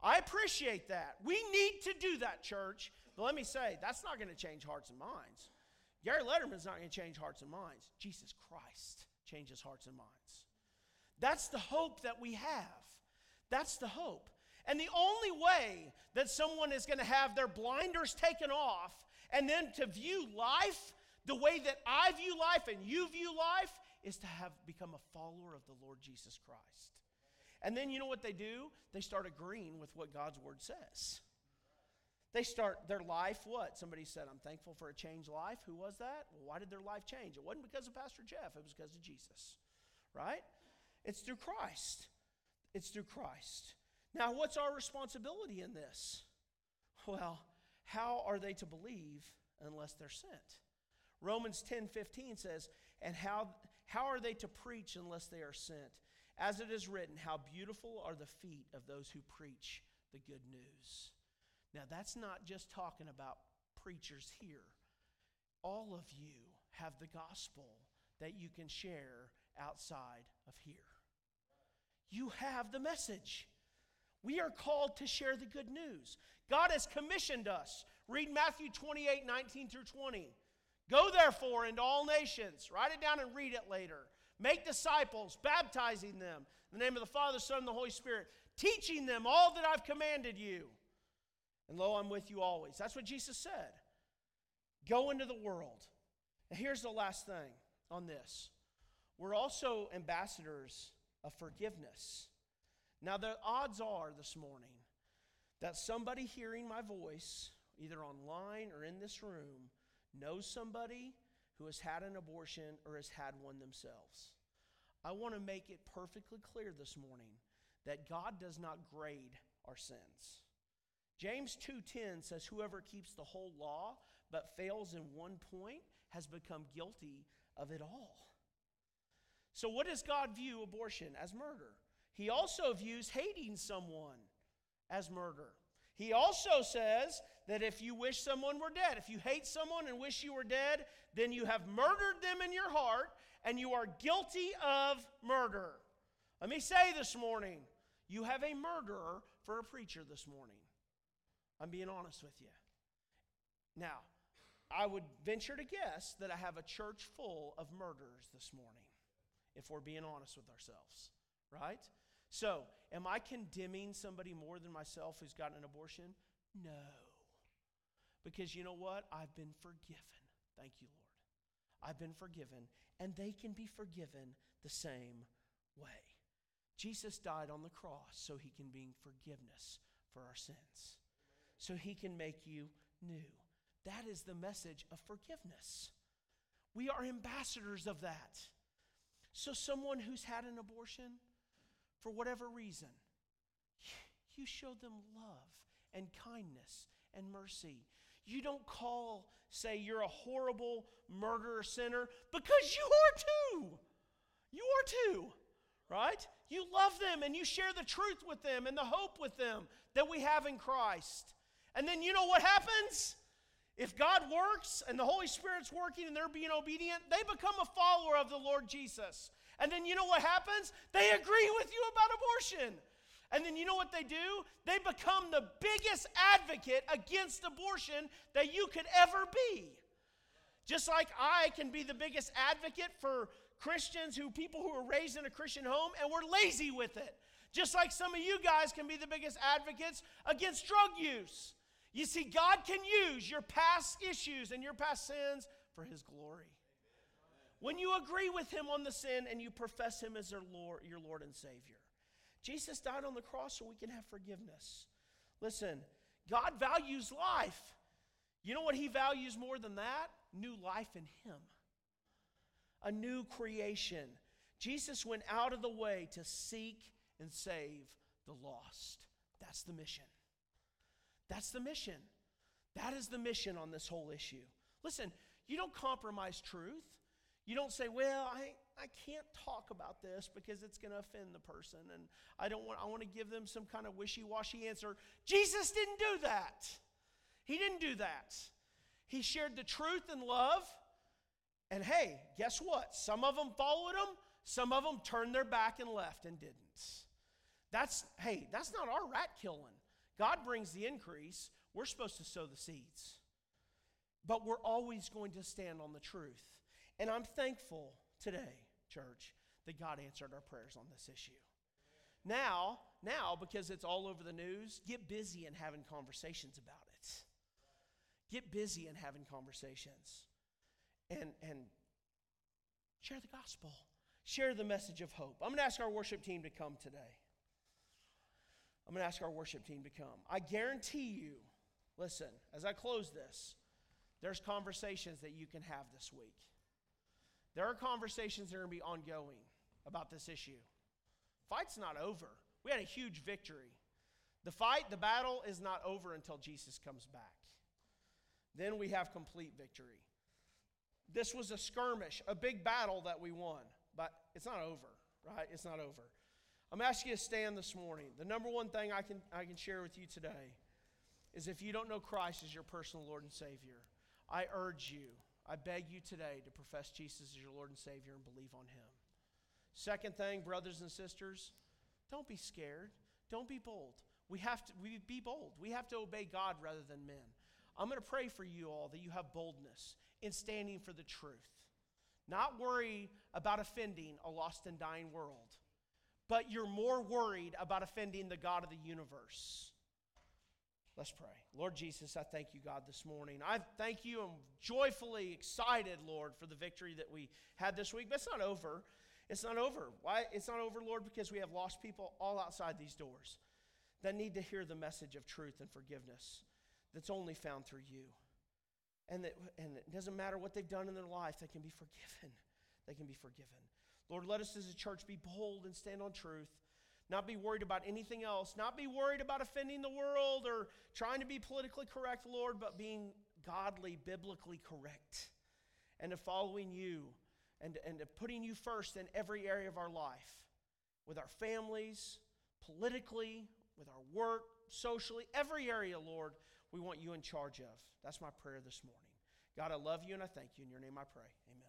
S1: I appreciate that. We need to do that, church. But let me say, that's not going to change hearts and minds. Gary Letterman's not going to change hearts and minds. Jesus Christ changes hearts and minds. That's the hope that we have. That's the hope. And the only way that someone is going to have their blinders taken off and then to view life the way that I view life and you view life is to have become a follower of the Lord Jesus Christ. And then you know what they do? They start agreeing with what God's word says. They start their life, what? Somebody said, I'm thankful for a changed life. Who was that? Well, why did their life change? It wasn't because of Pastor Jeff, it was because of Jesus, right? It's through Christ. It's through Christ. Now, what's our responsibility in this? Well, how are they to believe unless they're sent? Romans 10 15 says, And how, how are they to preach unless they are sent? As it is written, How beautiful are the feet of those who preach the good news. Now, that's not just talking about preachers here. All of you have the gospel that you can share outside of here. You have the message. We are called to share the good news. God has commissioned us. Read Matthew 28 19 through 20. Go therefore into all nations. Write it down and read it later. Make disciples, baptizing them in the name of the Father, Son, and the Holy Spirit, teaching them all that I've commanded you. And lo, I'm with you always. That's what Jesus said. Go into the world. And here's the last thing on this we're also ambassadors of forgiveness. Now, the odds are this morning that somebody hearing my voice, either online or in this room, knows somebody who has had an abortion or has had one themselves. I want to make it perfectly clear this morning that God does not grade our sins. James 2:10 says whoever keeps the whole law but fails in one point has become guilty of it all. So what does God view abortion as murder? He also views hating someone as murder. He also says that if you wish someone were dead, if you hate someone and wish you were dead, then you have murdered them in your heart and you are guilty of murder. Let me say this morning, you have a murderer for a preacher this morning. I'm being honest with you. Now, I would venture to guess that I have a church full of murderers this morning, if we're being honest with ourselves, right? So, am I condemning somebody more than myself who's gotten an abortion? No. Because you know what? I've been forgiven. Thank you, Lord. I've been forgiven, and they can be forgiven the same way. Jesus died on the cross so he can bring forgiveness for our sins, so he can make you new. That is the message of forgiveness. We are ambassadors of that. So, someone who's had an abortion, for whatever reason, you show them love and kindness and mercy. You don't call, say, you're a horrible murderer sinner because you are too. You are too, right? You love them and you share the truth with them and the hope with them that we have in Christ. And then you know what happens? If God works and the Holy Spirit's working and they're being obedient, they become a follower of the Lord Jesus. And then you know what happens? They agree with you about abortion. And then you know what they do? They become the biggest advocate against abortion that you could ever be. Just like I can be the biggest advocate for Christians who people who are raised in a Christian home and we're lazy with it. Just like some of you guys can be the biggest advocates against drug use. You see, God can use your past issues and your past sins for His glory. When you agree with Him on the sin and you profess Him as Lord, your Lord and Savior. Jesus died on the cross so we can have forgiveness. Listen, God values life. You know what He values more than that? New life in Him, a new creation. Jesus went out of the way to seek and save the lost. That's the mission. That's the mission. That is the mission on this whole issue. Listen, you don't compromise truth. You don't say, well, I, I can't talk about this because it's going to offend the person and I don't want I want to give them some kind of wishy-washy answer. Jesus didn't do that. He didn't do that. He shared the truth and love. And hey, guess what? Some of them followed him, some of them turned their back and left and didn't. That's hey, that's not our rat killing. God brings the increase. We're supposed to sow the seeds. But we're always going to stand on the truth. And I'm thankful today, church, that God answered our prayers on this issue. Now, now, because it's all over the news, get busy in having conversations about it. Get busy in having conversations. And, and share the gospel. Share the message of hope. I'm going to ask our worship team to come today. I'm going to ask our worship team to come. I guarantee you, listen, as I close this, there's conversations that you can have this week. There are conversations that are going to be ongoing about this issue. Fight's not over. We had a huge victory. The fight, the battle is not over until Jesus comes back. Then we have complete victory. This was a skirmish, a big battle that we won, but it's not over, right? It's not over. I'm asking you to stand this morning. The number one thing I can, I can share with you today is if you don't know Christ as your personal Lord and Savior, I urge you I beg you today to profess Jesus as your Lord and Savior and believe on Him. Second thing, brothers and sisters, don't be scared. Don't be bold. We have to we be bold. We have to obey God rather than men. I'm going to pray for you all that you have boldness in standing for the truth. Not worry about offending a lost and dying world, but you're more worried about offending the God of the universe. Let's pray. Lord Jesus, I thank you, God, this morning. I thank you. I'm joyfully excited, Lord, for the victory that we had this week. But it's not over. It's not over. Why? It's not over, Lord, because we have lost people all outside these doors that need to hear the message of truth and forgiveness that's only found through you. And, that, and it doesn't matter what they've done in their life, they can be forgiven. They can be forgiven. Lord, let us as a church be bold and stand on truth not be worried about anything else, not be worried about offending the world or trying to be politically correct, Lord, but being godly, biblically correct and to following you and, and to putting you first in every area of our life with our families, politically, with our work, socially, every area, Lord, we want you in charge of. That's my prayer this morning. God, I love you and I thank you. In your name I pray. Amen.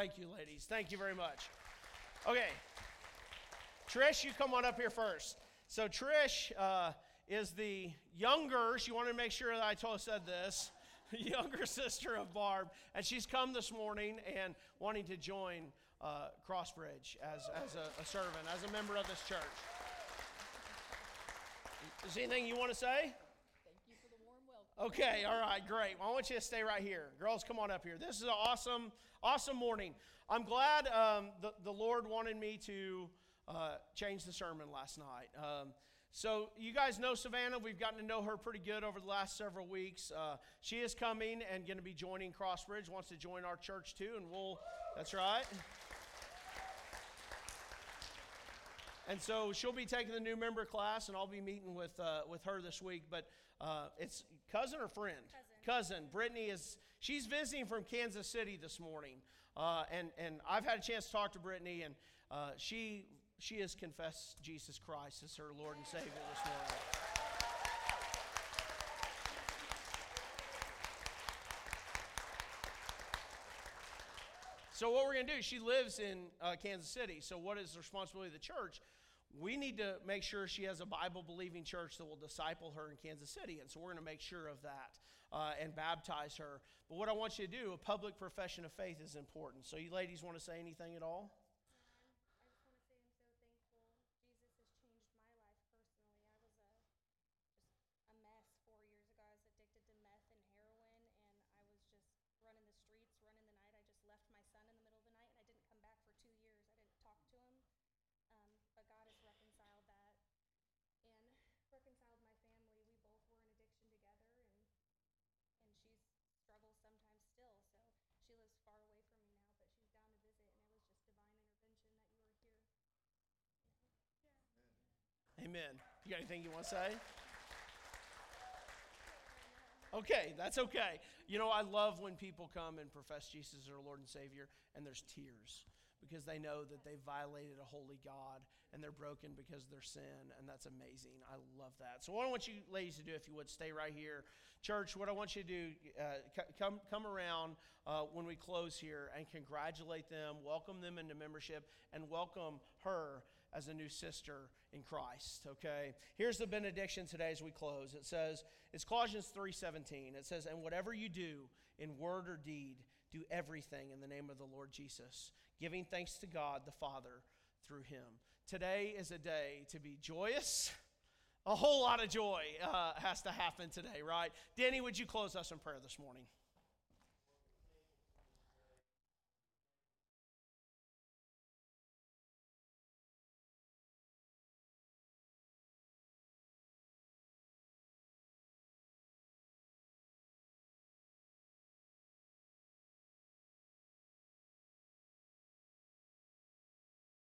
S1: Thank you, ladies. Thank you very much. Okay. Trish, you come on up here first. So, Trish uh, is the younger, she wanted to make sure that I told, said this, younger sister of Barb. And she's come this morning and wanting to join uh, Crossbridge as, as a, a servant, as a member of this church. Is there anything you want to say?
S5: Thank you for the warm welcome. Okay, all
S1: right, great. Well, I want you to stay right here. Girls, come on up here. This is an awesome, awesome morning. I'm glad um, the, the Lord wanted me to uh, change the sermon last night. Um, so, you guys know Savannah. We've gotten to know her pretty good over the last several weeks. Uh, she is coming and going to be joining Crossbridge, wants to join our church too, and we'll, that's right. And so she'll be taking the new member class, and I'll be meeting with, uh, with her this week. But uh, it's cousin or friend? Cousin. cousin. Brittany is, she's visiting from Kansas City this morning. Uh, and, and I've had a chance to talk to Brittany, and uh, she, she has confessed Jesus Christ as her Lord and Savior this morning. So what we're going to do? She lives in uh, Kansas City. So what is the responsibility of the church? we need to make sure she has a Bible believing church that will disciple her in Kansas City. And so we're going to make sure of that uh, and baptize her. But what I want you to do, a public profession of faith is important. So, you ladies want to say anything at all? Amen. You got anything you want to say? Okay, that's okay. You know, I love when people come and profess Jesus as their Lord and Savior, and there's tears because they know that they violated a holy God and they're broken because of their sin, and that's amazing. I love that. So, what I want you ladies to do, if you would, stay right here. Church, what I want you to do, uh, come, come around uh, when we close here and congratulate them, welcome them into membership, and welcome her as a new sister in Christ, okay? Here's the benediction today as we close. It says, it's Colossians 3:17. It says, "And whatever you do in word or deed, do everything in the name of the Lord Jesus, giving thanks to God the Father through him." Today is a day to be joyous. A whole lot of joy uh, has to happen today, right? Danny, would you close us in prayer this morning?